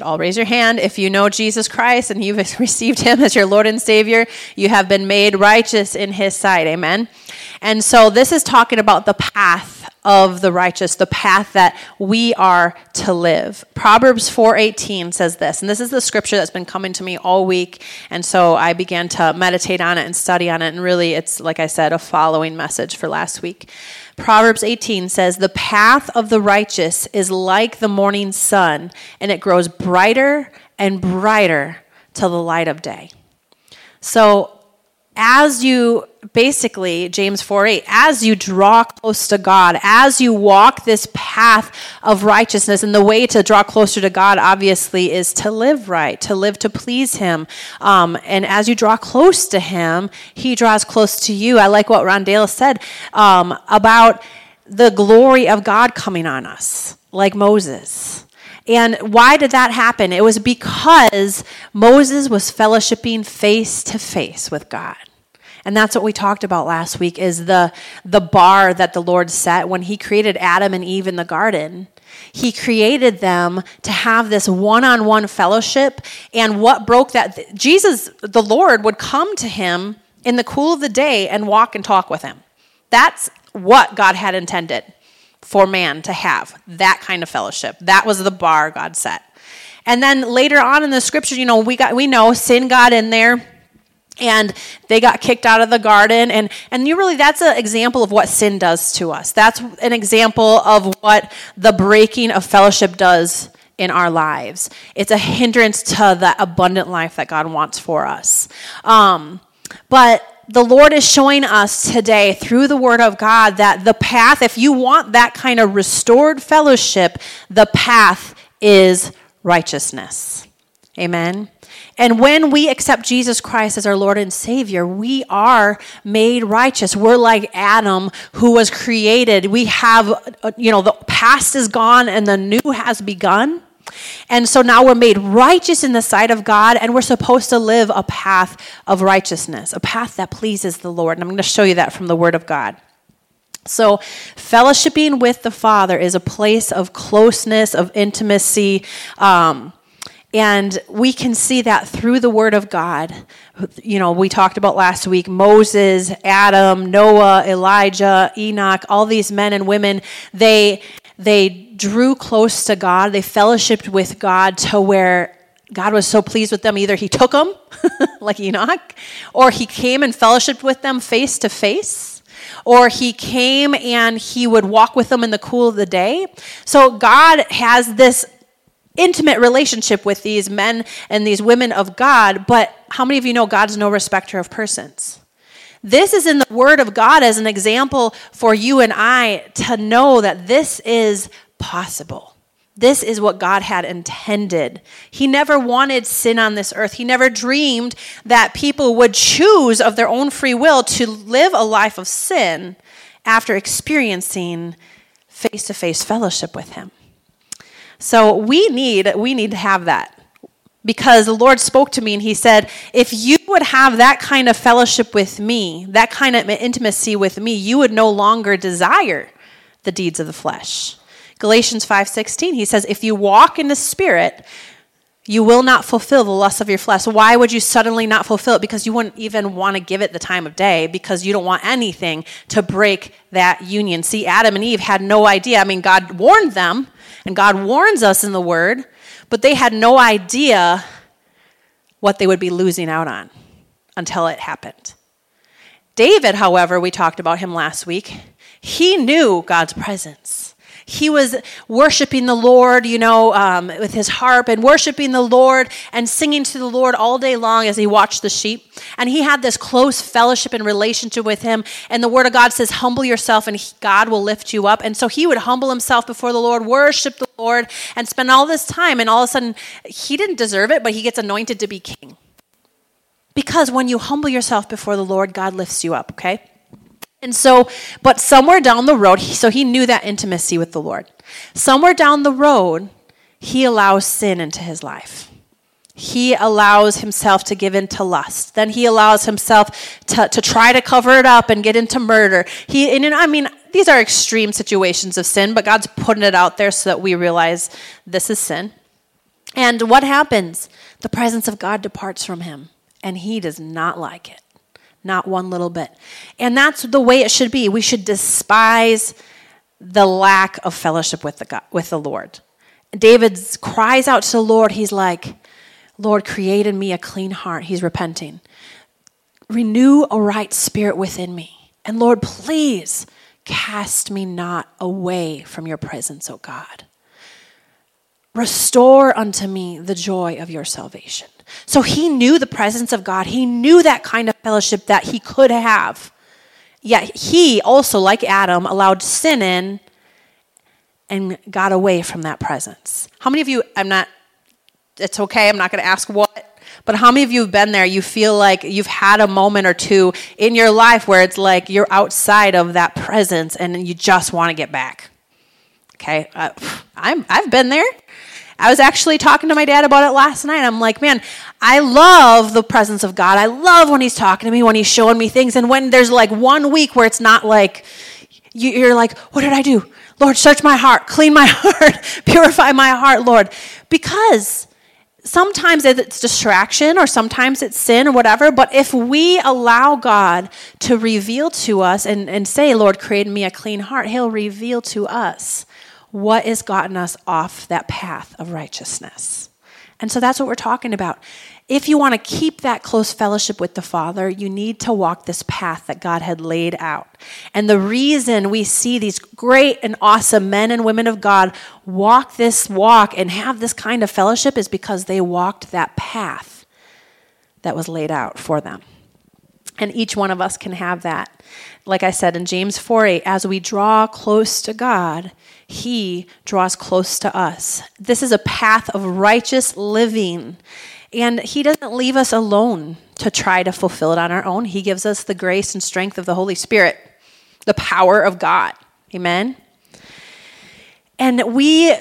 should all raise your hand. If you know Jesus Christ and you've received him as your Lord and Savior, you have been made righteous in his sight. Amen. And so this is talking about the path of the righteous, the path that we are to live. Proverbs 4:18 says this, and this is the scripture that's been coming to me all week, and so I began to meditate on it and study on it, and really it's like I said a following message for last week. Proverbs 18 says, "The path of the righteous is like the morning sun, and it grows brighter and brighter till the light of day." So as you basically james 4 8 as you draw close to god as you walk this path of righteousness and the way to draw closer to god obviously is to live right to live to please him um, and as you draw close to him he draws close to you i like what rondale said um, about the glory of god coming on us like moses and why did that happen? It was because Moses was fellowshipping face to face with God. And that's what we talked about last week is the the bar that the Lord set when he created Adam and Eve in the garden. He created them to have this one-on-one fellowship and what broke that Jesus the Lord would come to him in the cool of the day and walk and talk with him. That's what God had intended for man to have that kind of fellowship. That was the bar God set. And then later on in the scripture, you know, we got we know sin got in there and they got kicked out of the garden and and you really that's an example of what sin does to us that's an example of what the breaking of fellowship does in our lives it's a hindrance to the abundant life that god wants for us um, but the Lord is showing us today through the Word of God that the path, if you want that kind of restored fellowship, the path is righteousness. Amen. And when we accept Jesus Christ as our Lord and Savior, we are made righteous. We're like Adam who was created. We have, uh, you know, the past is gone and the new has begun. And so now we're made righteous in the sight of God, and we're supposed to live a path of righteousness, a path that pleases the Lord. And I'm going to show you that from the Word of God. So, fellowshipping with the Father is a place of closeness, of intimacy. Um, and we can see that through the Word of God. You know, we talked about last week Moses, Adam, Noah, Elijah, Enoch, all these men and women, they they drew close to God, they fellowshipped with God to where God was so pleased with them. Either he took them, like Enoch, or he came and fellowshipped with them face to face, or he came and he would walk with them in the cool of the day. So God has this intimate relationship with these men and these women of God, but how many of you know God's no respecter of persons? This is in the Word of God as an example for you and I to know that this is possible. This is what God had intended. He never wanted sin on this earth. He never dreamed that people would choose of their own free will to live a life of sin after experiencing face to face fellowship with Him. So we need, we need to have that because the Lord spoke to me and He said, If you would have that kind of fellowship with me, that kind of intimacy with me, you would no longer desire the deeds of the flesh. Galatians 5:16 he says if you walk in the spirit you will not fulfill the lust of your flesh. Why would you suddenly not fulfill it? Because you wouldn't even want to give it the time of day because you don't want anything to break that union. See, Adam and Eve had no idea. I mean, God warned them, and God warns us in the Word but they had no idea what they would be losing out on until it happened. David, however, we talked about him last week, he knew God's presence he was worshiping the Lord, you know, um, with his harp and worshiping the Lord and singing to the Lord all day long as he watched the sheep. And he had this close fellowship and relationship with him. And the word of God says, humble yourself and God will lift you up. And so he would humble himself before the Lord, worship the Lord, and spend all this time. And all of a sudden, he didn't deserve it, but he gets anointed to be king. Because when you humble yourself before the Lord, God lifts you up, okay? And so, but somewhere down the road, so he knew that intimacy with the Lord. Somewhere down the road, he allows sin into his life. He allows himself to give in to lust. Then he allows himself to, to try to cover it up and get into murder. He, and I mean, these are extreme situations of sin, but God's putting it out there so that we realize this is sin. And what happens? The presence of God departs from him, and he does not like it. Not one little bit. And that's the way it should be. We should despise the lack of fellowship with the, God, with the Lord. David cries out to the Lord. He's like, Lord, create in me a clean heart. He's repenting. Renew a right spirit within me. And Lord, please cast me not away from your presence, O God. Restore unto me the joy of your salvation. So he knew the presence of God. He knew that kind of fellowship that he could have. Yet he also, like Adam, allowed sin in and got away from that presence. How many of you, I'm not, it's okay, I'm not going to ask what, but how many of you have been there? You feel like you've had a moment or two in your life where it's like you're outside of that presence and you just want to get back. Okay, uh, I'm, I've been there. I was actually talking to my dad about it last night. I'm like, man, I love the presence of God. I love when he's talking to me, when he's showing me things. And when there's like one week where it's not like, you're like, what did I do? Lord, search my heart, clean my heart, purify my heart, Lord. Because sometimes it's distraction or sometimes it's sin or whatever, but if we allow God to reveal to us and, and say, Lord, create me a clean heart, He'll reveal to us what has gotten us off that path of righteousness. And so that's what we're talking about. If you want to keep that close fellowship with the Father, you need to walk this path that God had laid out. And the reason we see these great and awesome men and women of God walk this walk and have this kind of fellowship is because they walked that path that was laid out for them. And each one of us can have that. Like I said in James 4 8, as we draw close to God, he draws close to us. This is a path of righteous living. And He doesn't leave us alone to try to fulfill it on our own. He gives us the grace and strength of the Holy Spirit, the power of God. Amen? And we,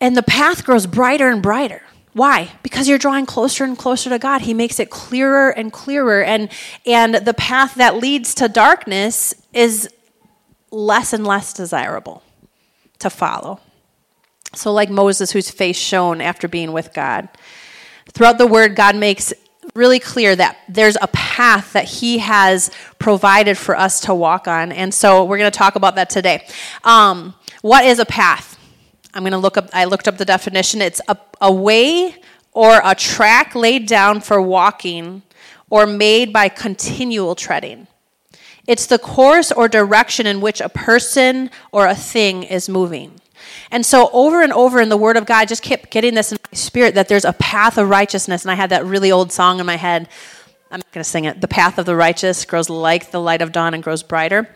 and the path grows brighter and brighter. Why? Because you're drawing closer and closer to God. He makes it clearer and clearer. And, and the path that leads to darkness is less and less desirable to follow. So, like Moses, whose face shone after being with God. Throughout the word, God makes really clear that there's a path that He has provided for us to walk on. And so, we're going to talk about that today. Um, what is a path? I'm going to look up, I looked up the definition. It's a, a way or a track laid down for walking or made by continual treading. It's the course or direction in which a person or a thing is moving. And so, over and over in the Word of God, I just kept getting this in my spirit that there's a path of righteousness. And I had that really old song in my head. I'm not going to sing it. The path of the righteous grows like the light of dawn and grows brighter.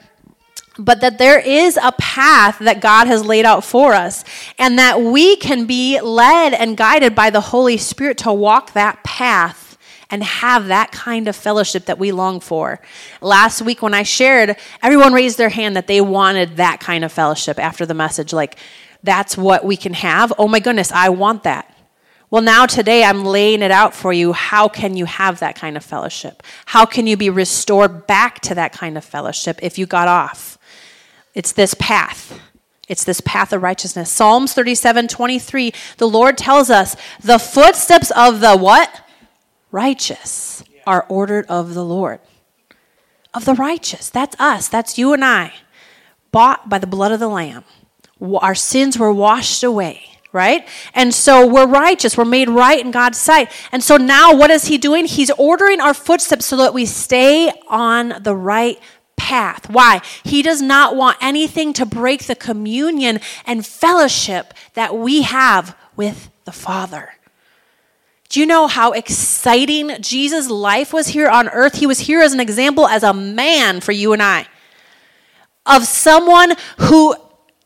But that there is a path that God has laid out for us, and that we can be led and guided by the Holy Spirit to walk that path and have that kind of fellowship that we long for. Last week, when I shared, everyone raised their hand that they wanted that kind of fellowship after the message. Like, that's what we can have. Oh my goodness, I want that. Well, now today I'm laying it out for you. How can you have that kind of fellowship? How can you be restored back to that kind of fellowship if you got off? It's this path. It's this path of righteousness. Psalms 37 23, the Lord tells us the footsteps of the what? Righteous are ordered of the Lord. Of the righteous. That's us. That's you and I. Bought by the blood of the Lamb. Our sins were washed away, right? And so we're righteous. We're made right in God's sight. And so now what is He doing? He's ordering our footsteps so that we stay on the right path. Why? He does not want anything to break the communion and fellowship that we have with the Father. Do you know how exciting Jesus' life was here on earth? He was here as an example, as a man for you and I, of someone who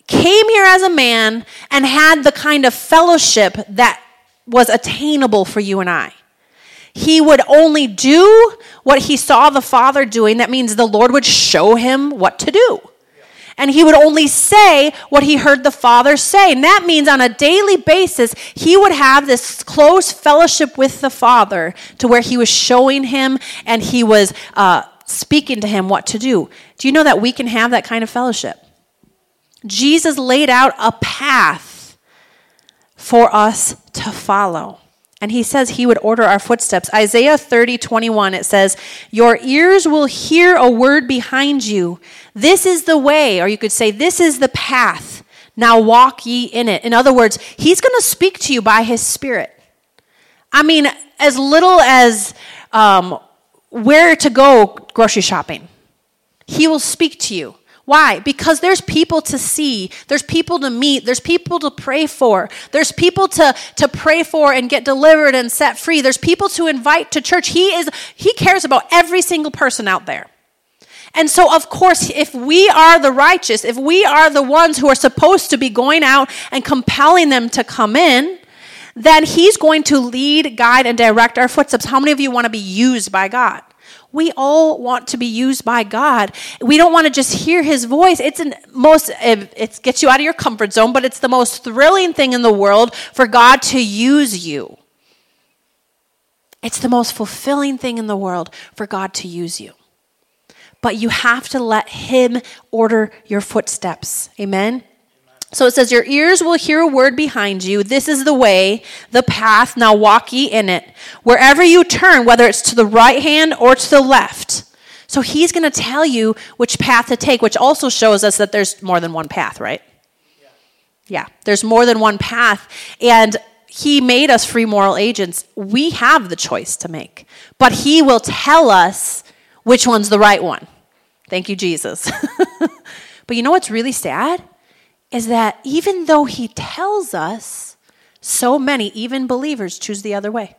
came here as a man and had the kind of fellowship that was attainable for you and I. He would only do what he saw the Father doing. That means the Lord would show him what to do and he would only say what he heard the Father say. And that means on a daily basis, he would have this close fellowship with the Father to where he was showing him and he was uh, speaking to him what to do. Do you know that we can have that kind of fellowship? Jesus laid out a path for us to follow. And he says he would order our footsteps. Isaiah 30, 21, it says, Your ears will hear a word behind you. This is the way, or you could say, This is the path. Now walk ye in it. In other words, he's going to speak to you by his spirit. I mean, as little as um, where to go grocery shopping, he will speak to you. Why? Because there's people to see, there's people to meet, there's people to pray for, there's people to, to pray for and get delivered and set free, there's people to invite to church. He is he cares about every single person out there. And so, of course, if we are the righteous, if we are the ones who are supposed to be going out and compelling them to come in, then He's going to lead, guide, and direct our footsteps. How many of you want to be used by God? We all want to be used by God. We don't want to just hear His voice. It's an most it gets you out of your comfort zone, but it's the most thrilling thing in the world for God to use you. It's the most fulfilling thing in the world for God to use you but you have to let Him order your footsteps. Amen? So it says, Your ears will hear a word behind you. This is the way, the path. Now walk ye in it. Wherever you turn, whether it's to the right hand or to the left. So he's going to tell you which path to take, which also shows us that there's more than one path, right? Yeah. yeah, there's more than one path. And he made us free moral agents. We have the choice to make, but he will tell us which one's the right one. Thank you, Jesus. but you know what's really sad? Is that even though he tells us, so many, even believers, choose the other way.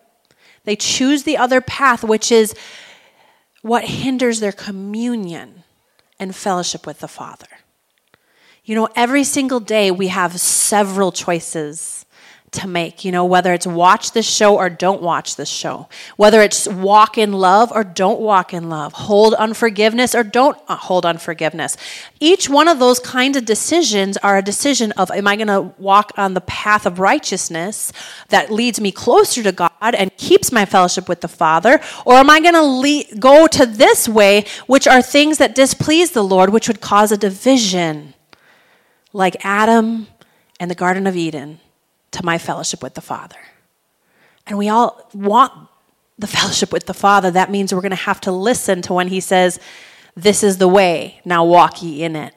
They choose the other path, which is what hinders their communion and fellowship with the Father. You know, every single day we have several choices to make, you know, whether it's watch this show or don't watch this show, whether it's walk in love or don't walk in love, hold unforgiveness or don't uh, hold unforgiveness. Each one of those kinds of decisions are a decision of am I going to walk on the path of righteousness that leads me closer to God and keeps my fellowship with the Father, or am I going to le- go to this way, which are things that displease the Lord, which would cause a division, like Adam and the Garden of Eden? To my fellowship with the Father. And we all want the fellowship with the Father. That means we're going to have to listen to when He says, This is the way, now walk ye in it.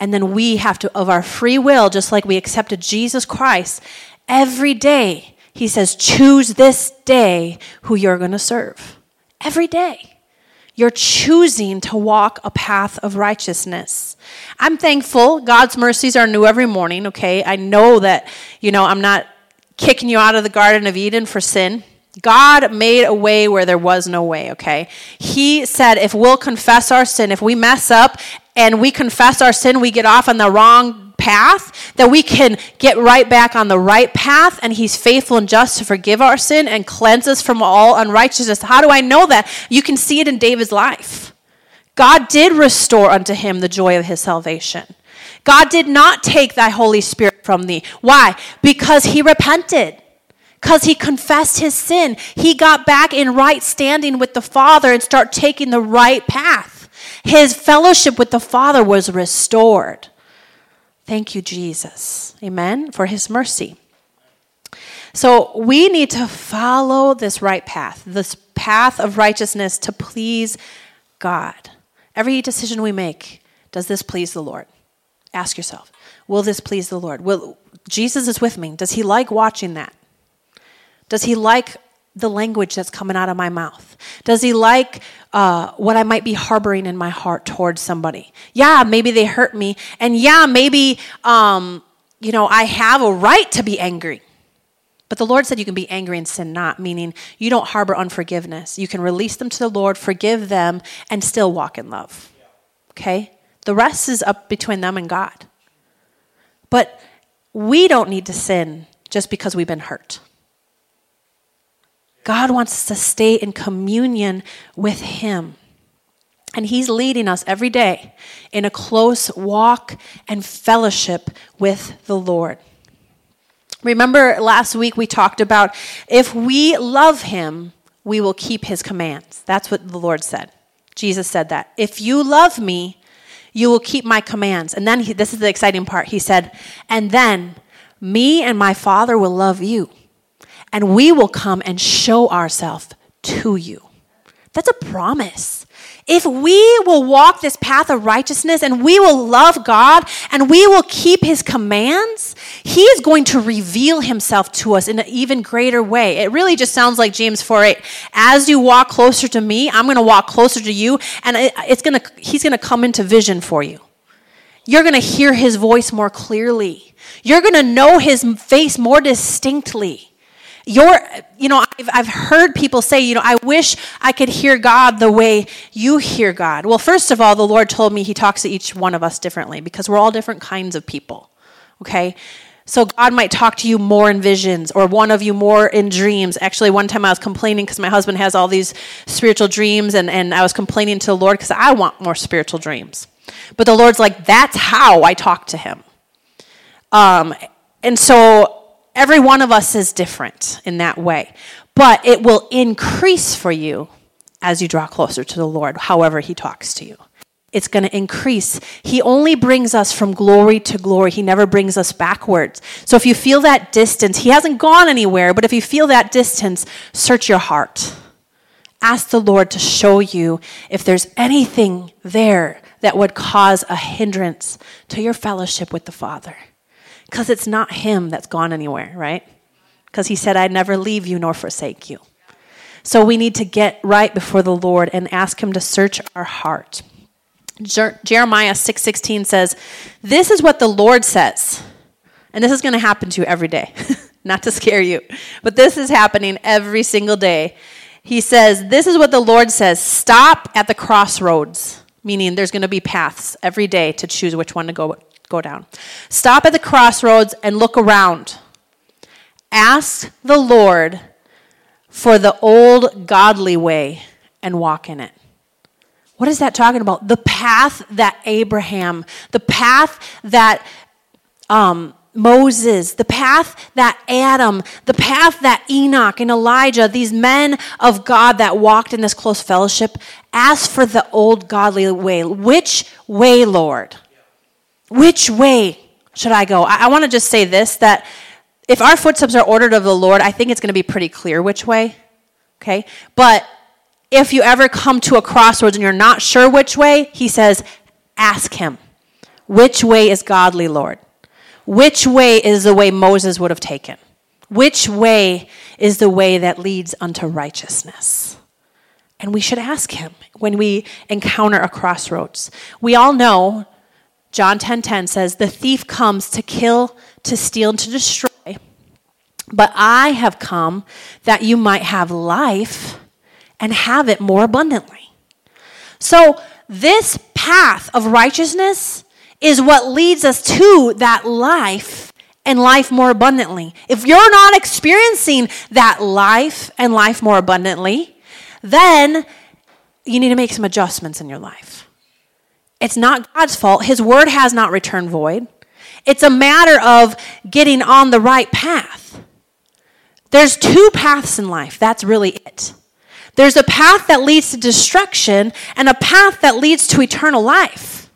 And then we have to, of our free will, just like we accepted Jesus Christ, every day, He says, Choose this day who you're going to serve. Every day. You're choosing to walk a path of righteousness. I'm thankful. God's mercies are new every morning, okay? I know that, you know, I'm not kicking you out of the Garden of Eden for sin. God made a way where there was no way, okay? He said if we'll confess our sin, if we mess up and we confess our sin, we get off on the wrong path, that we can get right back on the right path, and He's faithful and just to forgive our sin and cleanse us from all unrighteousness. How do I know that? You can see it in David's life. God did restore unto him the joy of his salvation. God did not take thy Holy Spirit from thee. Why? Because he repented. Because he confessed his sin. He got back in right standing with the Father and start taking the right path. His fellowship with the Father was restored. Thank you, Jesus. Amen. For his mercy. So we need to follow this right path, this path of righteousness to please God. Every decision we make, does this please the Lord? Ask yourself, will this please the Lord? Will Jesus is with me. Does he like watching that? Does he like the language that's coming out of my mouth? Does he like uh, what I might be harboring in my heart towards somebody? Yeah, maybe they hurt me. And yeah, maybe, um, you know, I have a right to be angry. But the Lord said you can be angry and sin not, meaning you don't harbor unforgiveness. You can release them to the Lord, forgive them, and still walk in love. Okay? The rest is up between them and God. But we don't need to sin just because we've been hurt. God wants us to stay in communion with Him. And He's leading us every day in a close walk and fellowship with the Lord. Remember last week we talked about if we love Him, we will keep His commands. That's what the Lord said. Jesus said that. If you love me, you will keep my commands. And then he, this is the exciting part. He said, and then Me and my Father will love you, and we will come and show ourselves to you. That's a promise. If we will walk this path of righteousness and we will love God and we will keep his commands, he is going to reveal himself to us in an even greater way. It really just sounds like James 4 8. As you walk closer to me, I'm going to walk closer to you, and it's going to, he's going to come into vision for you. You're going to hear his voice more clearly. You're going to know his face more distinctly your you know I've, I've heard people say you know i wish i could hear god the way you hear god. Well first of all the lord told me he talks to each one of us differently because we're all different kinds of people okay? So god might talk to you more in visions or one of you more in dreams. Actually one time i was complaining because my husband has all these spiritual dreams and, and i was complaining to the lord because i want more spiritual dreams. But the lord's like that's how i talk to him. Um, and so Every one of us is different in that way, but it will increase for you as you draw closer to the Lord, however, He talks to you. It's going to increase. He only brings us from glory to glory. He never brings us backwards. So if you feel that distance, He hasn't gone anywhere, but if you feel that distance, search your heart. Ask the Lord to show you if there's anything there that would cause a hindrance to your fellowship with the Father. Because it's not him that's gone anywhere, right? Because he said, I'd never leave you nor forsake you. So we need to get right before the Lord and ask him to search our heart. Jer- Jeremiah 6:16 says, "This is what the Lord says." And this is going to happen to you every day. Not to scare you, but this is happening every single day. He says, "This is what the Lord says, stop at the crossroads." Meaning there's going to be paths every day to choose which one to go go down. Stop at the crossroads and look around. Ask the Lord for the old godly way and walk in it. What is that talking about? The path that Abraham, the path that um, Moses, the path that Adam, the path that Enoch and Elijah, these men of God that walked in this close fellowship, ask for the old godly way. Which way, Lord? Which way should I go? I, I want to just say this that if our footsteps are ordered of the Lord, I think it's going to be pretty clear which way. Okay? But if you ever come to a crossroads and you're not sure which way, he says, ask him, which way is godly, Lord? Which way is the way Moses would have taken? Which way is the way that leads unto righteousness? And we should ask him when we encounter a crossroads. We all know John 10:10 10, 10 says, "The thief comes to kill, to steal, and to destroy. But I have come that you might have life and have it more abundantly." So, this path of righteousness is what leads us to that life and life more abundantly. If you're not experiencing that life and life more abundantly, then you need to make some adjustments in your life. It's not God's fault. His word has not returned void. It's a matter of getting on the right path. There's two paths in life. That's really it. There's a path that leads to destruction and a path that leads to eternal life.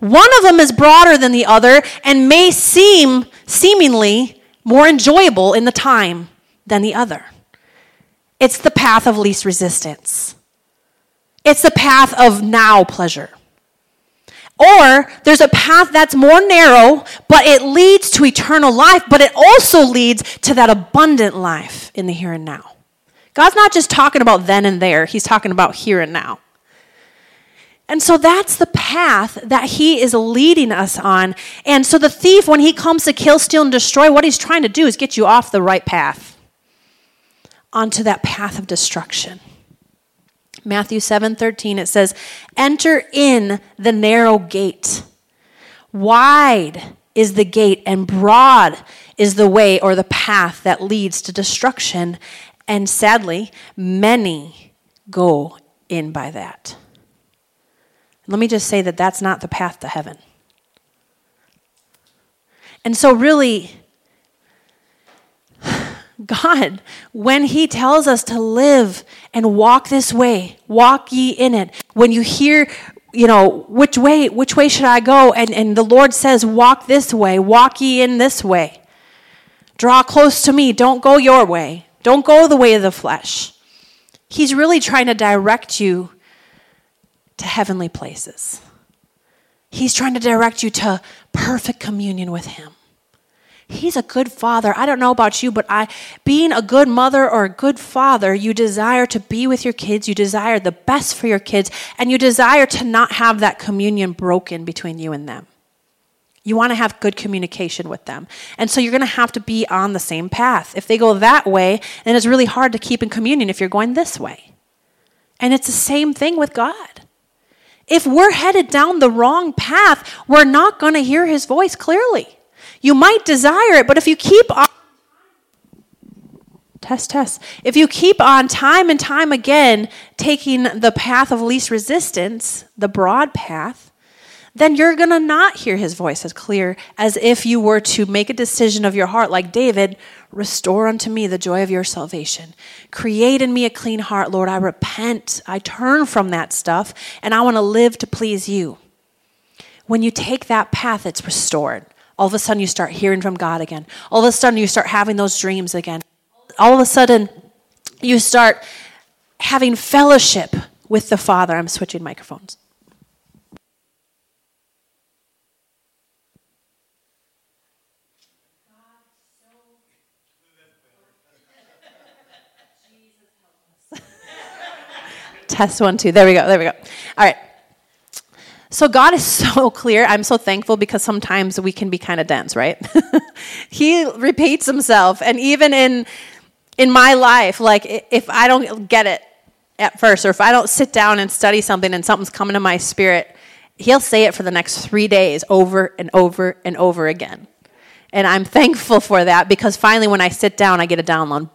One of them is broader than the other and may seem seemingly more enjoyable in the time than the other. It's the path of least resistance. It's the path of now pleasure. Or there's a path that's more narrow, but it leads to eternal life, but it also leads to that abundant life in the here and now. God's not just talking about then and there, He's talking about here and now. And so that's the path that he is leading us on. And so the thief, when he comes to kill, steal, and destroy, what he's trying to do is get you off the right path onto that path of destruction. Matthew 7:13 it says, "Enter in the narrow gate. Wide is the gate and broad is the way or the path that leads to destruction, and sadly, many go in by that." Let me just say that that's not the path to heaven. And so really God, when He tells us to live and walk this way, walk ye in it, when you hear, you know, which way, which way should I go? And, and the Lord says, walk this way, walk ye in this way. Draw close to me. Don't go your way. Don't go the way of the flesh. He's really trying to direct you to heavenly places. He's trying to direct you to perfect communion with Him. He's a good father. I don't know about you, but I being a good mother or a good father, you desire to be with your kids, you desire the best for your kids, and you desire to not have that communion broken between you and them. You want to have good communication with them. And so you're going to have to be on the same path. If they go that way, then it's really hard to keep in communion if you're going this way. And it's the same thing with God. If we're headed down the wrong path, we're not going to hear his voice clearly. You might desire it, but if you keep on test test. If you keep on time and time again taking the path of least resistance the broad path then you're going to not hear his voice as clear as if you were to make a decision of your heart like david restore unto me the joy of your salvation. Create in me a clean heart lord. I repent. I turn from that stuff and i want to live to please you. When you take that path it's restored all of a sudden you start hearing from God again. All of a sudden you start having those dreams again. All of a sudden you start having fellowship with the Father. I'm switching microphones. Test one, two. There we go. There we go. All right. So God is so clear. I'm so thankful because sometimes we can be kind of dense, right? he repeats himself and even in in my life like if I don't get it at first or if I don't sit down and study something and something's coming to my spirit, he'll say it for the next 3 days over and over and over again. And I'm thankful for that because finally when I sit down I get a download.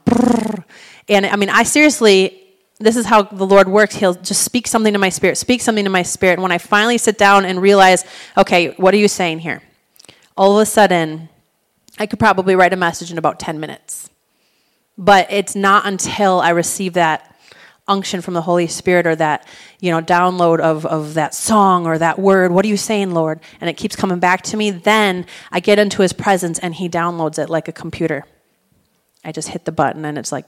And I mean I seriously this is how the Lord works. He'll just speak something to my spirit, speak something to my spirit. And when I finally sit down and realize, okay, what are you saying here? All of a sudden, I could probably write a message in about 10 minutes. But it's not until I receive that unction from the Holy Spirit or that, you know, download of, of that song or that word. What are you saying, Lord? And it keeps coming back to me. Then I get into his presence and he downloads it like a computer. I just hit the button and it's like,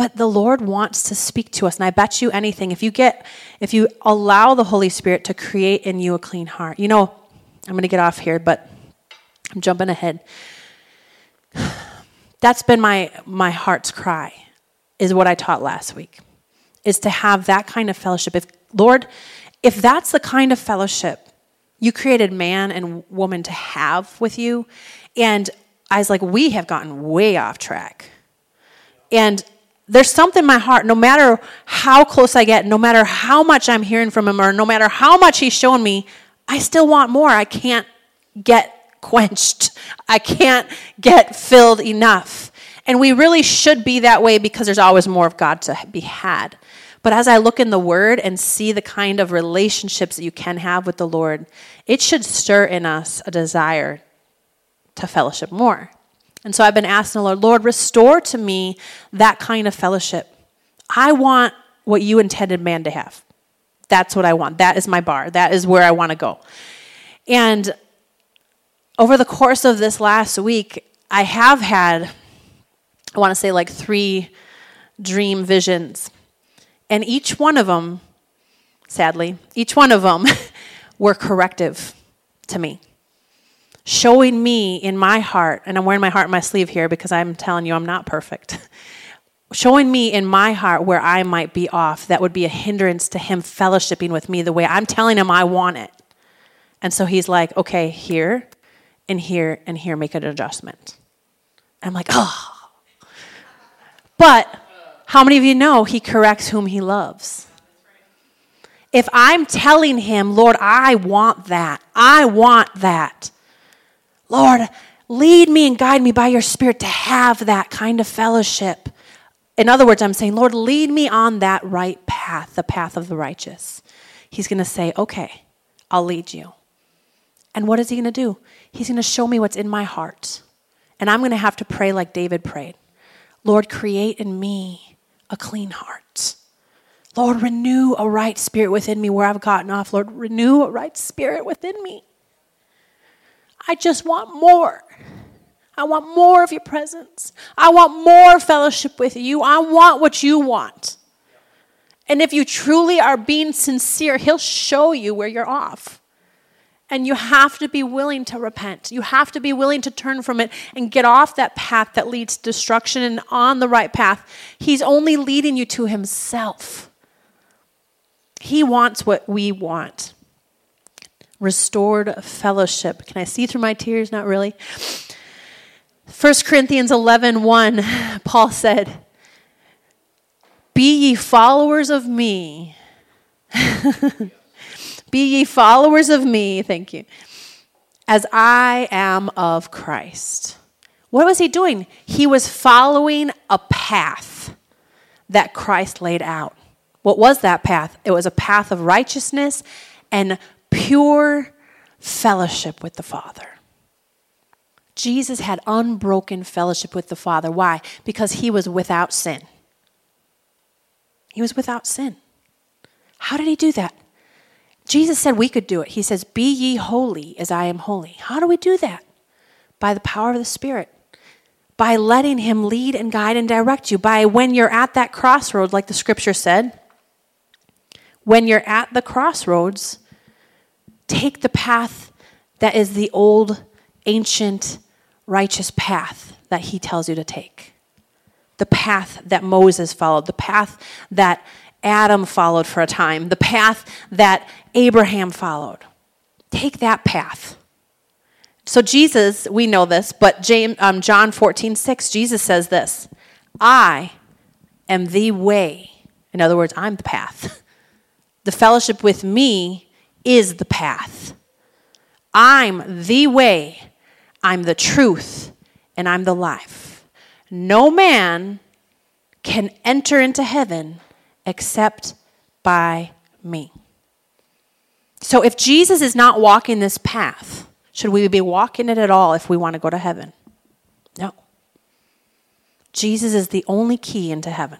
but the Lord wants to speak to us. And I bet you anything, if you get, if you allow the Holy Spirit to create in you a clean heart, you know, I'm going to get off here, but I'm jumping ahead. That's been my, my heart's cry, is what I taught last week, is to have that kind of fellowship. If, Lord, if that's the kind of fellowship you created man and woman to have with you, and I was like, we have gotten way off track. And there's something in my heart, no matter how close I get, no matter how much I'm hearing from him, or no matter how much he's shown me, I still want more. I can't get quenched. I can't get filled enough. And we really should be that way because there's always more of God to be had. But as I look in the Word and see the kind of relationships that you can have with the Lord, it should stir in us a desire to fellowship more. And so I've been asking the Lord, Lord, restore to me that kind of fellowship. I want what you intended man to have. That's what I want. That is my bar. That is where I want to go. And over the course of this last week, I have had, I want to say, like three dream visions. And each one of them, sadly, each one of them were corrective to me showing me in my heart, and I'm wearing my heart in my sleeve here because I'm telling you I'm not perfect. showing me in my heart where I might be off that would be a hindrance to him fellowshipping with me the way I'm telling him I want it. And so he's like, okay, here and here and here, make an adjustment. I'm like, oh. But how many of you know he corrects whom he loves? If I'm telling him, Lord, I want that, I want that, Lord, lead me and guide me by your Spirit to have that kind of fellowship. In other words, I'm saying, Lord, lead me on that right path, the path of the righteous. He's going to say, Okay, I'll lead you. And what is he going to do? He's going to show me what's in my heart. And I'm going to have to pray like David prayed Lord, create in me a clean heart. Lord, renew a right spirit within me where I've gotten off. Lord, renew a right spirit within me. I just want more. I want more of your presence. I want more fellowship with you. I want what you want. And if you truly are being sincere, He'll show you where you're off. And you have to be willing to repent. You have to be willing to turn from it and get off that path that leads to destruction and on the right path. He's only leading you to Himself. He wants what we want restored fellowship. Can I see through my tears? Not really. 1 Corinthians 11 1, Paul said, Be ye followers of me. Be ye followers of me, thank you, as I am of Christ. What was he doing? He was following a path that Christ laid out. What was that path? It was a path of righteousness and pure fellowship with the Father. Jesus had unbroken fellowship with the Father. Why? Because he was without sin. He was without sin. How did he do that? Jesus said we could do it. He says, Be ye holy as I am holy. How do we do that? By the power of the Spirit. By letting Him lead and guide and direct you. By when you're at that crossroads, like the scripture said, when you're at the crossroads, take the path that is the old, ancient, righteous path that He tells you to take. The path that Moses followed, the path that Adam followed for a time, the path that Abraham followed. Take that path. So, Jesus, we know this, but James, um, John 14, 6, Jesus says this I am the way. In other words, I'm the path. The fellowship with me is the path. I'm the way, I'm the truth, and I'm the life. No man can enter into heaven except by me. So if Jesus is not walking this path, should we be walking it at all if we want to go to heaven? No. Jesus is the only key into heaven.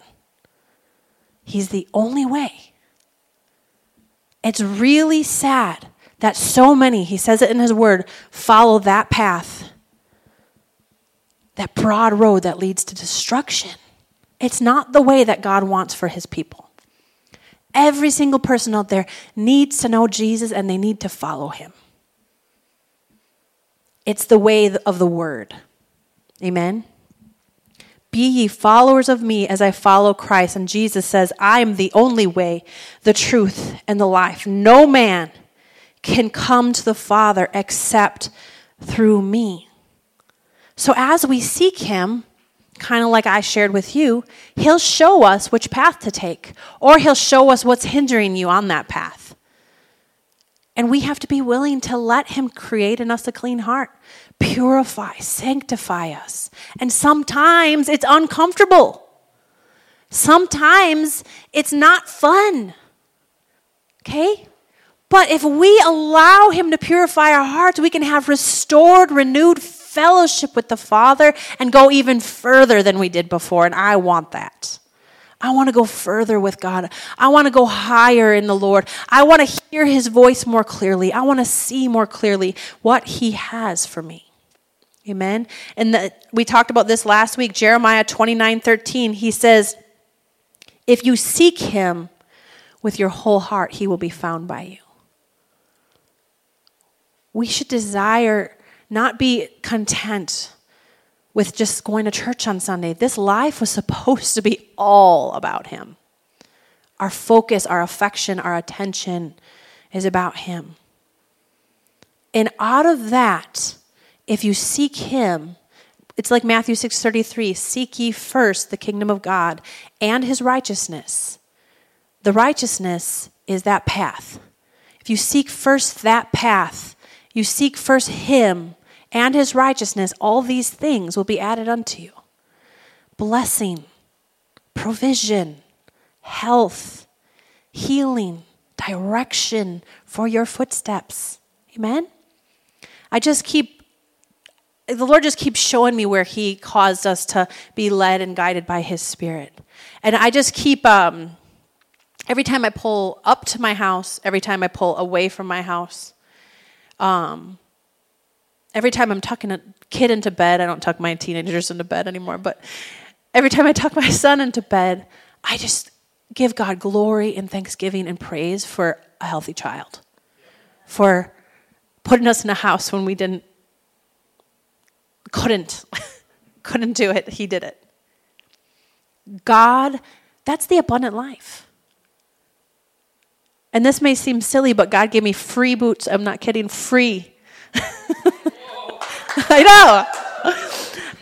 He's the only way. It's really sad that so many, he says it in his word, follow that path, that broad road that leads to destruction. It's not the way that God wants for his people. Every single person out there needs to know Jesus and they need to follow him. It's the way of the word. Amen. Be ye followers of me as I follow Christ. And Jesus says, I am the only way, the truth, and the life. No man can come to the Father except through me. So as we seek him, kind of like I shared with you, He'll show us which path to take, or He'll show us what's hindering you on that path. And we have to be willing to let Him create in us a clean heart, purify, sanctify us. And sometimes it's uncomfortable, sometimes it's not fun. Okay? But if we allow Him to purify our hearts, we can have restored, renewed fellowship with the Father and go even further than we did before. And I want that. I want to go further with God. I want to go higher in the Lord. I want to hear his voice more clearly. I want to see more clearly what he has for me. Amen. And the, we talked about this last week, Jeremiah 29 13. He says, If you seek him with your whole heart, he will be found by you. We should desire not be content with just going to church on Sunday. This life was supposed to be all about Him. Our focus, our affection, our attention is about Him. And out of that, if you seek Him, it's like Matthew 6:33, seek ye first the kingdom of God and his righteousness. The righteousness is that path. If you seek first that path, you seek first him, and his righteousness, all these things will be added unto you blessing, provision, health, healing, direction for your footsteps. Amen? I just keep, the Lord just keeps showing me where He caused us to be led and guided by His Spirit. And I just keep, um, every time I pull up to my house, every time I pull away from my house, um, every time I'm tucking a kid into bed, I don't tuck my teenagers into bed anymore, but every time I tuck my son into bed, I just give God glory and thanksgiving and praise for a healthy child, for putting us in a house when we didn't, couldn't, couldn't do it. He did it. God, that's the abundant life. And this may seem silly, but God gave me free boots. I'm not kidding, free. I know.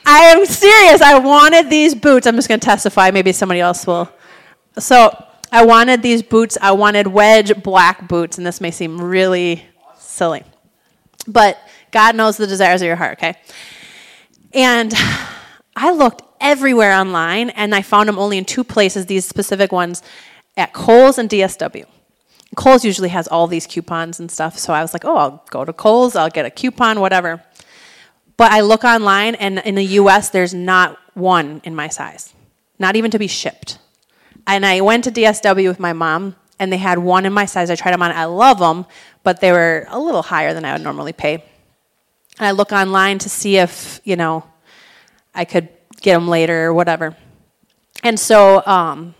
I am serious. I wanted these boots. I'm just going to testify. Maybe somebody else will. So I wanted these boots. I wanted wedge black boots, and this may seem really silly. But God knows the desires of your heart, okay? And I looked everywhere online, and I found them only in two places, these specific ones at Kohl's and DSW. Kohl's usually has all these coupons and stuff, so I was like, oh, I'll go to Kohl's, I'll get a coupon, whatever. But I look online, and in the US, there's not one in my size, not even to be shipped. And I went to DSW with my mom, and they had one in my size. I tried them on. I love them, but they were a little higher than I would normally pay. And I look online to see if, you know, I could get them later or whatever. And so, um,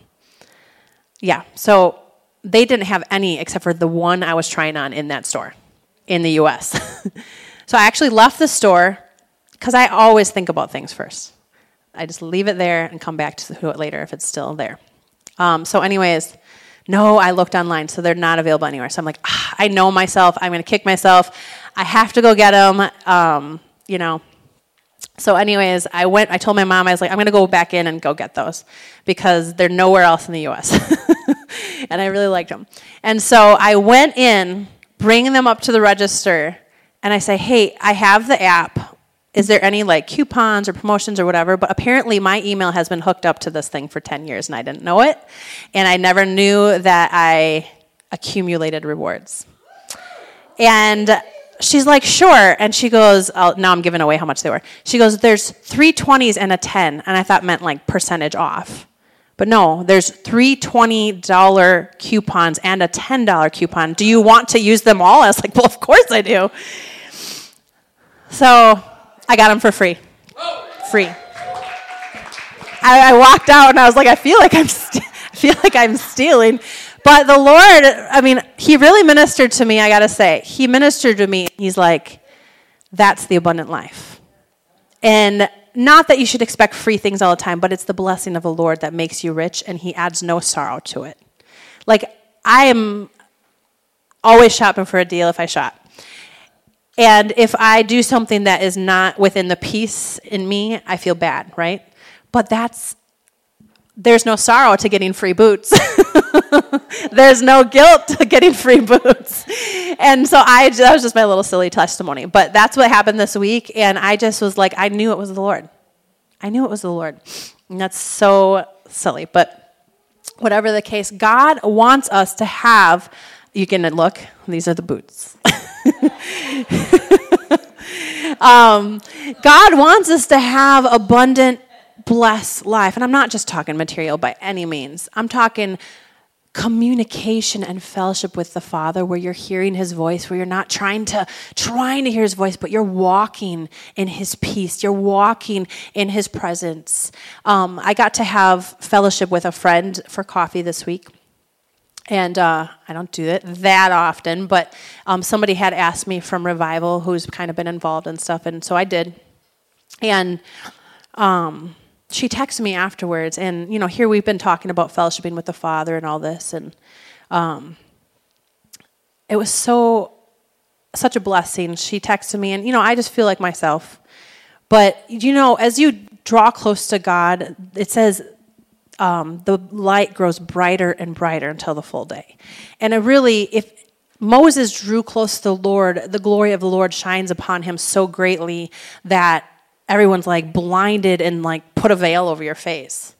yeah, so they didn't have any except for the one I was trying on in that store in the US. so I actually left the store because I always think about things first. I just leave it there and come back to it later if it's still there. Um, so, anyways, no, I looked online, so they're not available anywhere. So I'm like, ah, I know myself. I'm going to kick myself. I have to go get them. Um, you know, so, anyways, I went, I told my mom, I was like, I'm going to go back in and go get those because they're nowhere else in the US. and I really liked them. And so I went in, bringing them up to the register, and I say, hey, I have the app. Is there any like coupons or promotions or whatever? But apparently, my email has been hooked up to this thing for 10 years and I didn't know it. And I never knew that I accumulated rewards. And she's like, sure. And she goes, oh, now I'm giving away how much they were. She goes, there's three 20s and a 10. And I thought meant like percentage off. But no, there's three $20 coupons and a $10 coupon. Do you want to use them all? I was like, well, of course I do. So I got them for free. Free. I, I walked out and I was like, I feel like I'm, st- I feel like I'm stealing. But the Lord, I mean, He really ministered to me, I gotta say. He ministered to me. He's like, that's the abundant life. And not that you should expect free things all the time, but it's the blessing of the Lord that makes you rich, and He adds no sorrow to it. Like, I am always shopping for a deal if I shop. And if I do something that is not within the peace in me, I feel bad, right? But that's there's no sorrow to getting free boots. there's no guilt to getting free boots. And so I that was just my little silly testimony. But that's what happened this week and I just was like I knew it was the Lord. I knew it was the Lord. And that's so silly, but whatever the case, God wants us to have you can look, these are the boots. um, God wants us to have abundant bless life. And I'm not just talking material by any means, I'm talking communication and fellowship with the father where you're hearing his voice where you're not trying to trying to hear his voice but you're walking in his peace you're walking in his presence um, i got to have fellowship with a friend for coffee this week and uh, I don't do it that often, but um, somebody had asked me from Revival who's kind of been involved and stuff, and so I did. And um, she texted me afterwards, and you know, here we've been talking about fellowshipping with the Father and all this, and um, it was so such a blessing. She texted me, and you know, I just feel like myself. But you know, as you draw close to God, it says um, the light grows brighter and brighter until the full day. And it really, if Moses drew close to the Lord, the glory of the Lord shines upon him so greatly that everyone's like blinded and like put a veil over your face.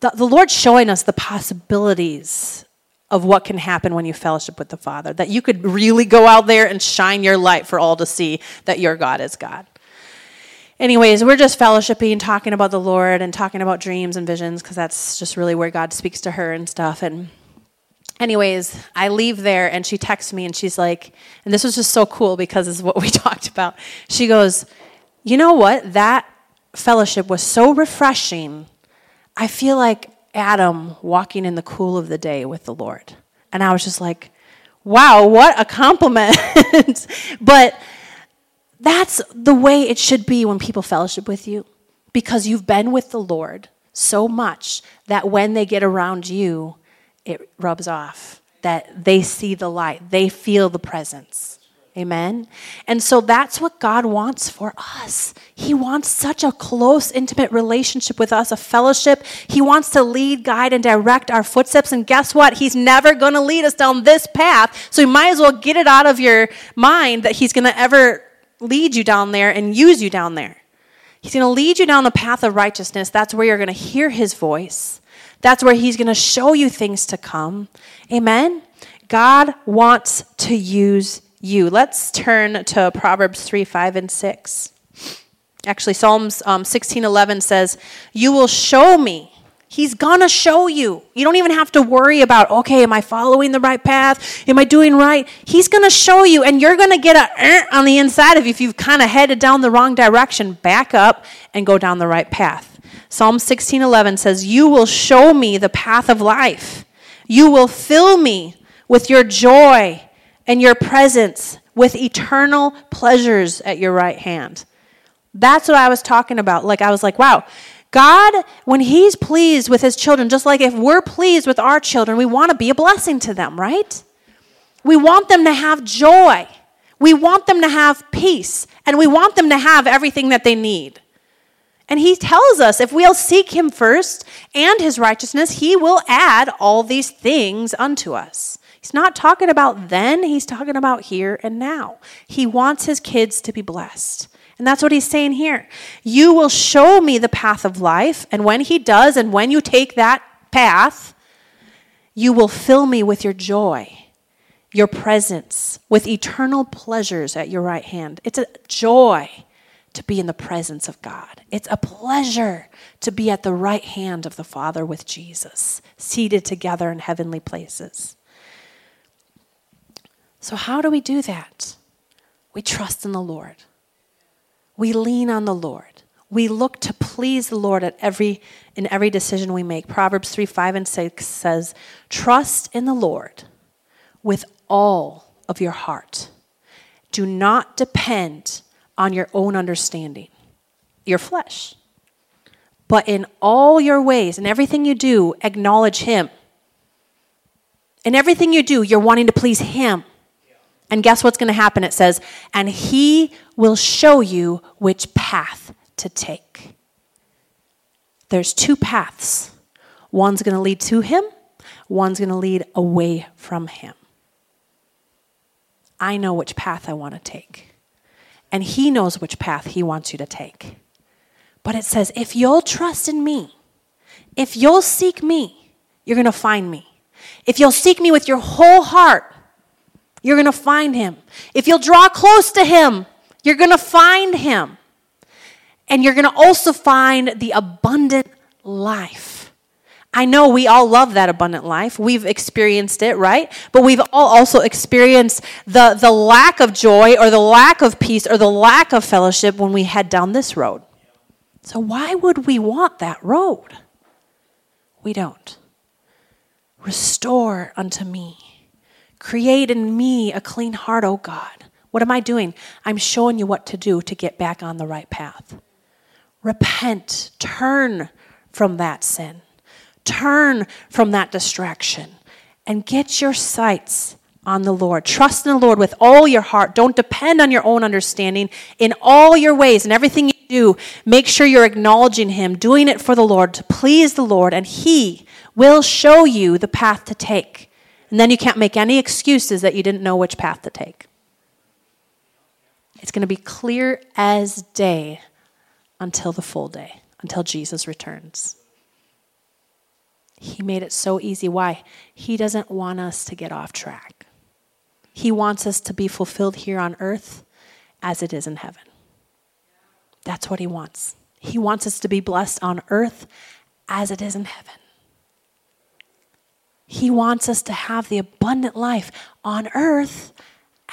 The, the Lord's showing us the possibilities of what can happen when you fellowship with the Father. That you could really go out there and shine your light for all to see that your God is God. Anyways, we're just fellowshipping, talking about the Lord and talking about dreams and visions because that's just really where God speaks to her and stuff. And anyways, I leave there and she texts me and she's like, and this was just so cool because this is what we talked about. She goes, You know what? That fellowship was so refreshing. I feel like Adam walking in the cool of the day with the Lord. And I was just like, wow, what a compliment. but that's the way it should be when people fellowship with you because you've been with the Lord so much that when they get around you, it rubs off, that they see the light, they feel the presence. Amen. And so that's what God wants for us. He wants such a close, intimate relationship with us, a fellowship. He wants to lead, guide, and direct our footsteps. And guess what? He's never going to lead us down this path. So you might as well get it out of your mind that He's going to ever lead you down there and use you down there. He's going to lead you down the path of righteousness. That's where you're going to hear His voice. That's where He's going to show you things to come. Amen. God wants to use you. Let's turn to Proverbs 3 5 and 6. Actually, Psalms um, 16 11 says, You will show me. He's gonna show you. You don't even have to worry about, okay, am I following the right path? Am I doing right? He's gonna show you, and you're gonna get a eh, on the inside of you if you've kind of headed down the wrong direction. Back up and go down the right path. Psalm 16 11 says, You will show me the path of life. You will fill me with your joy and your presence with eternal pleasures at your right hand. That's what I was talking about. Like, I was like, wow, God, when He's pleased with His children, just like if we're pleased with our children, we want to be a blessing to them, right? We want them to have joy. We want them to have peace. And we want them to have everything that they need. And He tells us if we'll seek Him first and His righteousness, He will add all these things unto us. He's not talking about then, he's talking about here and now. He wants his kids to be blessed. And that's what he's saying here. You will show me the path of life, and when he does, and when you take that path, you will fill me with your joy, your presence, with eternal pleasures at your right hand. It's a joy to be in the presence of God. It's a pleasure to be at the right hand of the Father with Jesus, seated together in heavenly places. So, how do we do that? We trust in the Lord. We lean on the Lord. We look to please the Lord at every, in every decision we make. Proverbs 3 5 and 6 says, Trust in the Lord with all of your heart. Do not depend on your own understanding, your flesh. But in all your ways, in everything you do, acknowledge Him. In everything you do, you're wanting to please Him. And guess what's going to happen? It says, and he will show you which path to take. There's two paths. One's going to lead to him, one's going to lead away from him. I know which path I want to take. And he knows which path he wants you to take. But it says, if you'll trust in me, if you'll seek me, you're going to find me. If you'll seek me with your whole heart, you're going to find him. If you'll draw close to him, you're going to find him. And you're going to also find the abundant life. I know we all love that abundant life. We've experienced it, right? But we've all also experienced the, the lack of joy or the lack of peace or the lack of fellowship when we head down this road. So, why would we want that road? We don't. Restore unto me Create in me a clean heart, O God. What am I doing? I'm showing you what to do to get back on the right path. Repent, turn from that sin, turn from that distraction, and get your sights on the Lord. Trust in the Lord with all your heart. Don't depend on your own understanding. In all your ways and everything you do, make sure you're acknowledging Him, doing it for the Lord, to please the Lord, and He will show you the path to take. And then you can't make any excuses that you didn't know which path to take. It's going to be clear as day until the full day, until Jesus returns. He made it so easy. Why? He doesn't want us to get off track. He wants us to be fulfilled here on earth as it is in heaven. That's what He wants. He wants us to be blessed on earth as it is in heaven. He wants us to have the abundant life on earth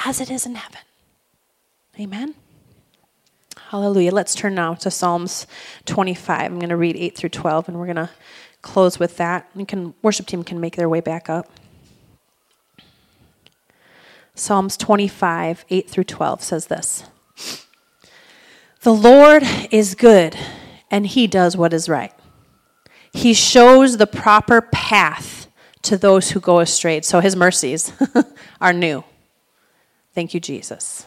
as it is in heaven. Amen. Hallelujah. Let's turn now to Psalms 25. I'm going to read 8 through 12 and we're going to close with that. You can worship team can make their way back up. Psalms 25, 8 through 12 says this The Lord is good, and he does what is right. He shows the proper path to those who go astray. So his mercies are new. Thank you, Jesus.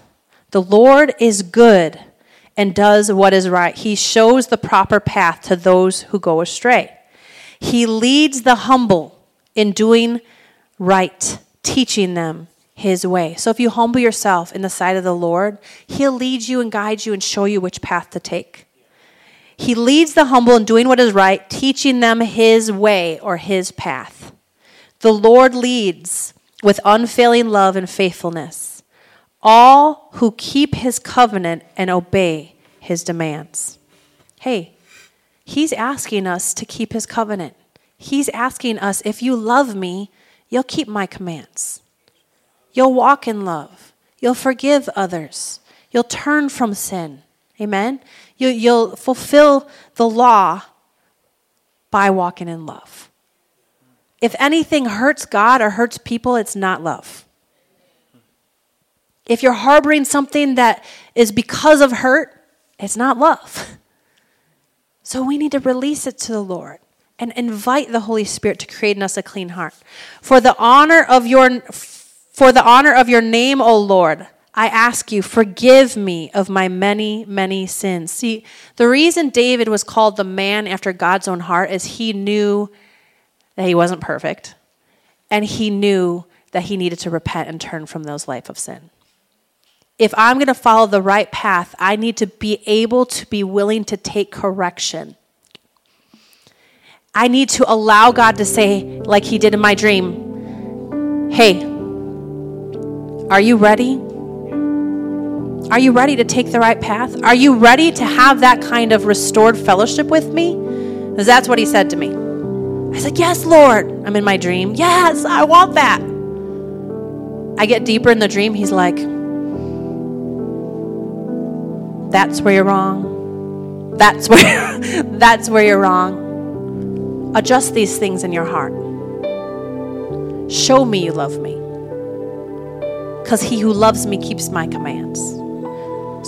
The Lord is good and does what is right. He shows the proper path to those who go astray. He leads the humble in doing right, teaching them his way. So if you humble yourself in the sight of the Lord, he'll lead you and guide you and show you which path to take. He leads the humble in doing what is right, teaching them his way or his path. The Lord leads with unfailing love and faithfulness all who keep his covenant and obey his demands. Hey, he's asking us to keep his covenant. He's asking us, if you love me, you'll keep my commands. You'll walk in love. You'll forgive others. You'll turn from sin. Amen? You, you'll fulfill the law by walking in love. If anything hurts God or hurts people, it's not love. If you're harboring something that is because of hurt, it's not love. So we need to release it to the Lord and invite the Holy Spirit to create in us a clean heart. For the honor of your for the honor of your name, O Lord, I ask you, forgive me of my many, many sins. See, the reason David was called the man after God's own heart is he knew that he wasn't perfect, and he knew that he needed to repent and turn from those life of sin. If I'm going to follow the right path, I need to be able to be willing to take correction. I need to allow God to say, like he did in my dream, hey, are you ready? Are you ready to take the right path? Are you ready to have that kind of restored fellowship with me? Because that's what he said to me. I said, Yes, Lord. I'm in my dream. Yes, I want that. I get deeper in the dream. He's like, That's where you're wrong. That's where that's where you're wrong. Adjust these things in your heart. Show me you love me because he who loves me keeps my commands.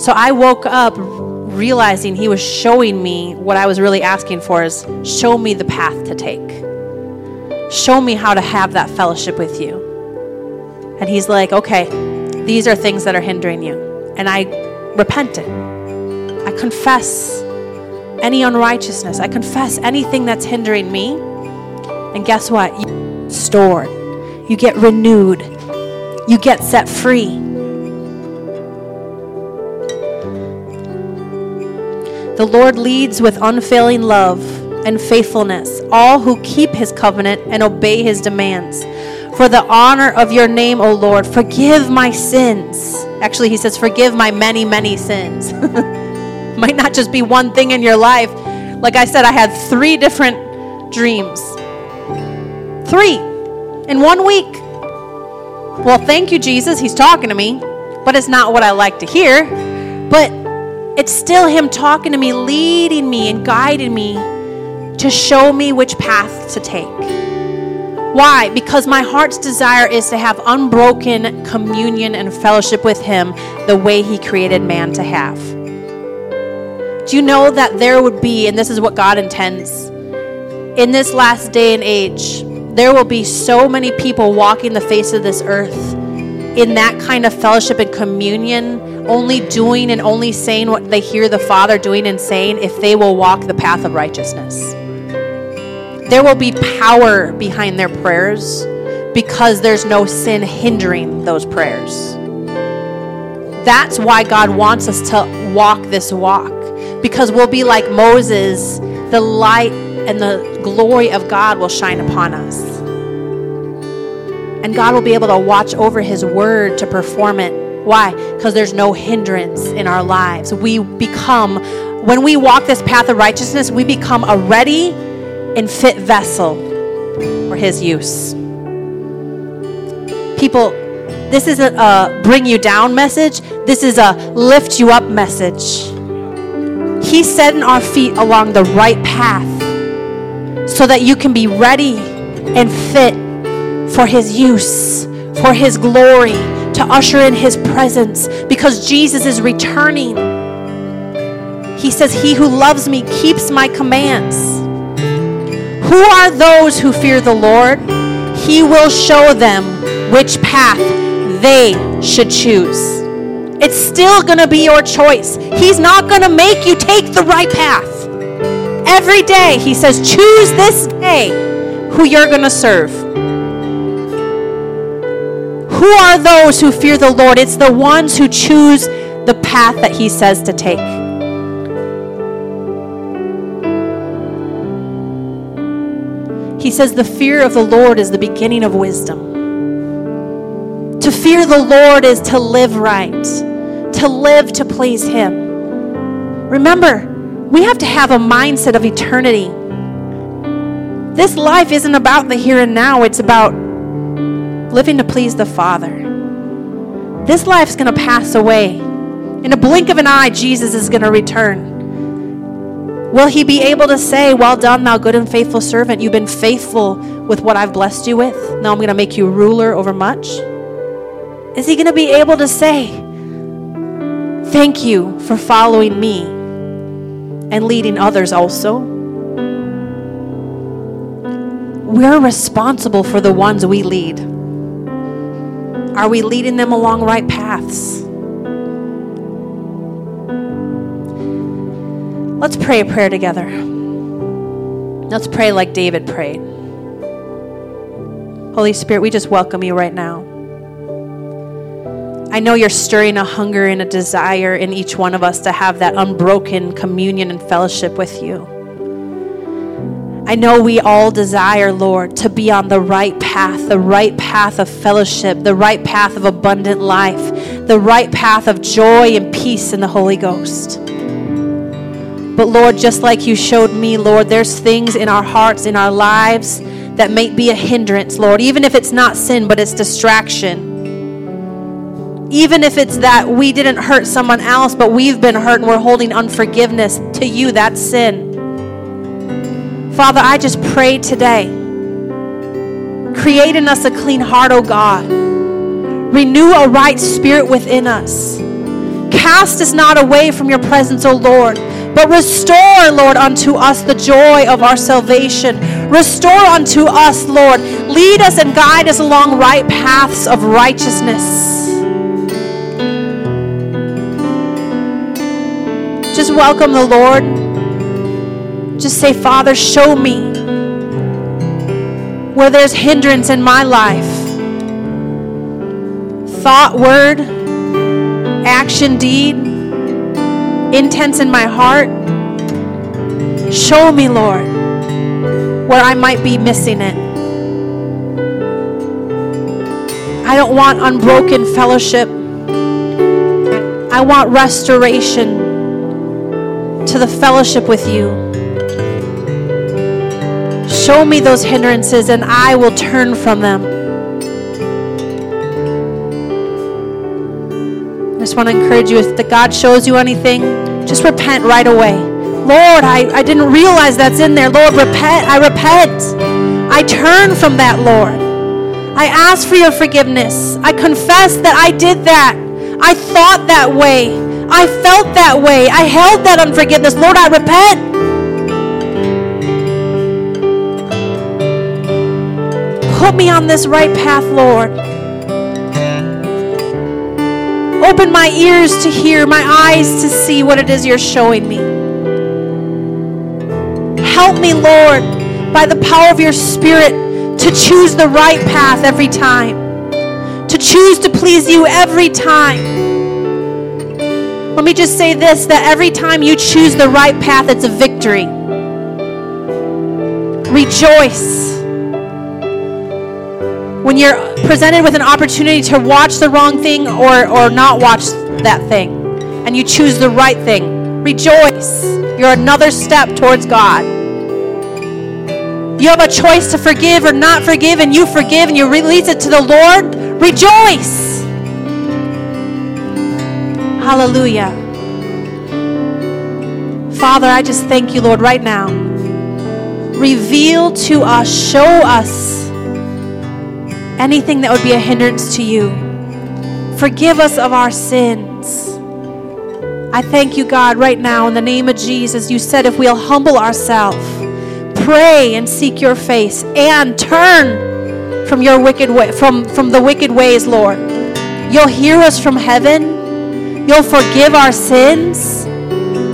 So I woke up realizing he was showing me what I was really asking for is show me the path to take. Show me how to have that fellowship with you. And he's like, okay, these are things that are hindering you. And I repented. I confess any unrighteousness. I confess anything that's hindering me. And guess what? You stored. You get renewed you get set free. The Lord leads with unfailing love and faithfulness all who keep his covenant and obey his demands. For the honor of your name, O Lord, forgive my sins. Actually, he says, forgive my many, many sins. Might not just be one thing in your life. Like I said, I had three different dreams. Three in one week. Well, thank you, Jesus. He's talking to me, but it's not what I like to hear. But it's still Him talking to me, leading me, and guiding me to show me which path to take. Why? Because my heart's desire is to have unbroken communion and fellowship with Him the way He created man to have. Do you know that there would be, and this is what God intends, in this last day and age, there will be so many people walking the face of this earth in that kind of fellowship and communion, only doing and only saying what they hear the Father doing and saying if they will walk the path of righteousness. There will be power behind their prayers because there's no sin hindering those prayers. That's why God wants us to walk this walk because we'll be like Moses, the light and the glory of God will shine upon us. And God will be able to watch over His word to perform it. Why? Because there's no hindrance in our lives. We become, when we walk this path of righteousness, we become a ready and fit vessel for His use. People, this isn't a bring you down message, this is a lift you up message. He's setting our feet along the right path so that you can be ready and fit for His use, for His glory, to usher in His presence because Jesus is returning. He says, He who loves me keeps my commands. Who are those who fear the Lord? He will show them which path they should choose. It's still going to be your choice. He's not going to make you take the right path. Every day, He says, choose this day who you're going to serve. Who are those who fear the Lord? It's the ones who choose the path that He says to take. He says, The fear of the Lord is the beginning of wisdom. To fear the Lord is to live right, to live to please Him. Remember, we have to have a mindset of eternity. This life isn't about the here and now, it's about living to please the Father. This life's going to pass away. In a blink of an eye, Jesus is going to return. Will he be able to say, Well done, thou good and faithful servant? You've been faithful with what I've blessed you with. Now I'm going to make you ruler over much? Is he going to be able to say, Thank you for following me and leading others also? We're responsible for the ones we lead. Are we leading them along right paths? Let's pray a prayer together. Let's pray like David prayed. Holy Spirit, we just welcome you right now. I know you're stirring a hunger and a desire in each one of us to have that unbroken communion and fellowship with you. I know we all desire, Lord, to be on the right path, the right path of fellowship, the right path of abundant life, the right path of joy and peace in the Holy Ghost. But Lord, just like you showed me, Lord, there's things in our hearts, in our lives that may be a hindrance, Lord, even if it's not sin, but it's distraction even if it's that we didn't hurt someone else, but we've been hurt and we're holding unforgiveness to you, that's sin. Father, I just pray today. Create in us a clean heart, O God. Renew a right spirit within us. Cast us not away from your presence, O Lord, but restore, Lord, unto us the joy of our salvation. Restore unto us, Lord. Lead us and guide us along right paths of righteousness. Just welcome the Lord. Just say, Father, show me where there's hindrance in my life. Thought, word, action, deed, intense in my heart. Show me, Lord, where I might be missing it. I don't want unbroken fellowship. I want restoration to the fellowship with you. Show me those hindrances and I will turn from them. I just want to encourage you if the God shows you anything, just repent right away. Lord, I, I didn't realize that's in there. Lord, repent. I repent. I turn from that, Lord. I ask for your forgiveness. I confess that I did that. I thought that way. I felt that way. I held that unforgiveness. Lord, I repent. Put me on this right path, Lord. Open my ears to hear, my eyes to see what it is you're showing me. Help me, Lord, by the power of your Spirit, to choose the right path every time, to choose to please you every time. Let me just say this that every time you choose the right path, it's a victory. Rejoice. When you're presented with an opportunity to watch the wrong thing or, or not watch that thing, and you choose the right thing, rejoice. You're another step towards God. You have a choice to forgive or not forgive, and you forgive and you release it to the Lord. Rejoice. Hallelujah. Father, I just thank you, Lord, right now. Reveal to us, show us anything that would be a hindrance to you. Forgive us of our sins. I thank you, God, right now in the name of Jesus. You said if we'll humble ourselves, pray and seek your face, and turn from your wicked way, from, from the wicked ways, Lord. You'll hear us from heaven. You'll forgive our sins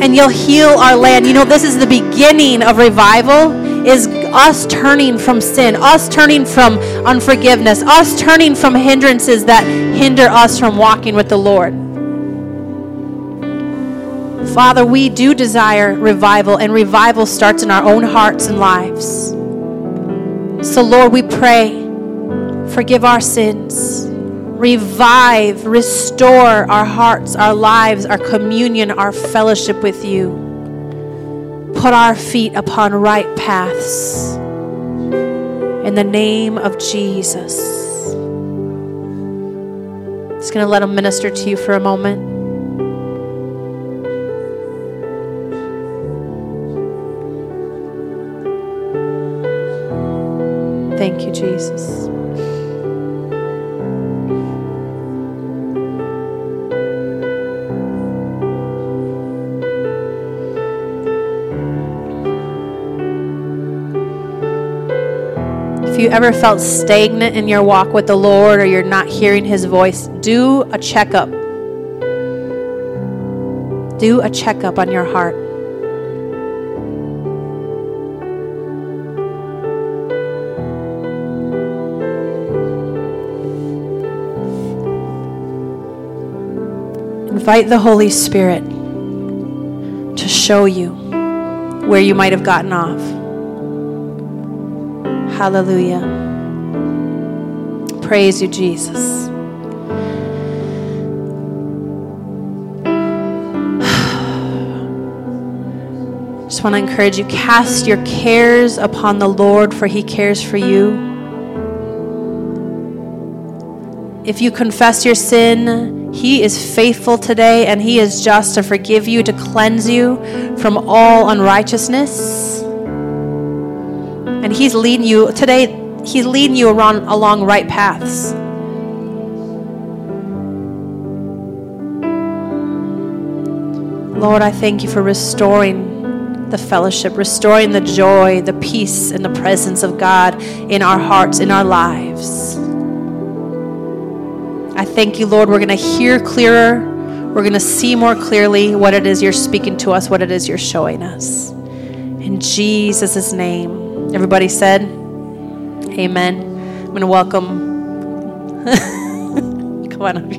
and you'll heal our land. You know, this is the beginning of revival us turning from sin, us turning from unforgiveness, us turning from hindrances that hinder us from walking with the Lord. Father, we do desire revival, and revival starts in our own hearts and lives. So, Lord, we pray, forgive our sins, revive, restore our hearts, our lives, our communion, our fellowship with you. Put our feet upon right paths. In the name of Jesus. Just going to let him minister to you for a moment. You ever felt stagnant in your walk with the Lord or you're not hearing His voice, do a checkup. Do a checkup on your heart. Invite the Holy Spirit to show you where you might have gotten off. Hallelujah. Praise you, Jesus. Just want to encourage you cast your cares upon the Lord, for he cares for you. If you confess your sin, he is faithful today and he is just to forgive you, to cleanse you from all unrighteousness. He's leading you today, he's leading you around along right paths. Lord, I thank you for restoring the fellowship, restoring the joy, the peace, and the presence of God in our hearts, in our lives. I thank you, Lord. We're going to hear clearer. We're going to see more clearly what it is you're speaking to us, what it is you're showing us. In Jesus' name. Everybody said, Amen. I'm going to welcome. Come on.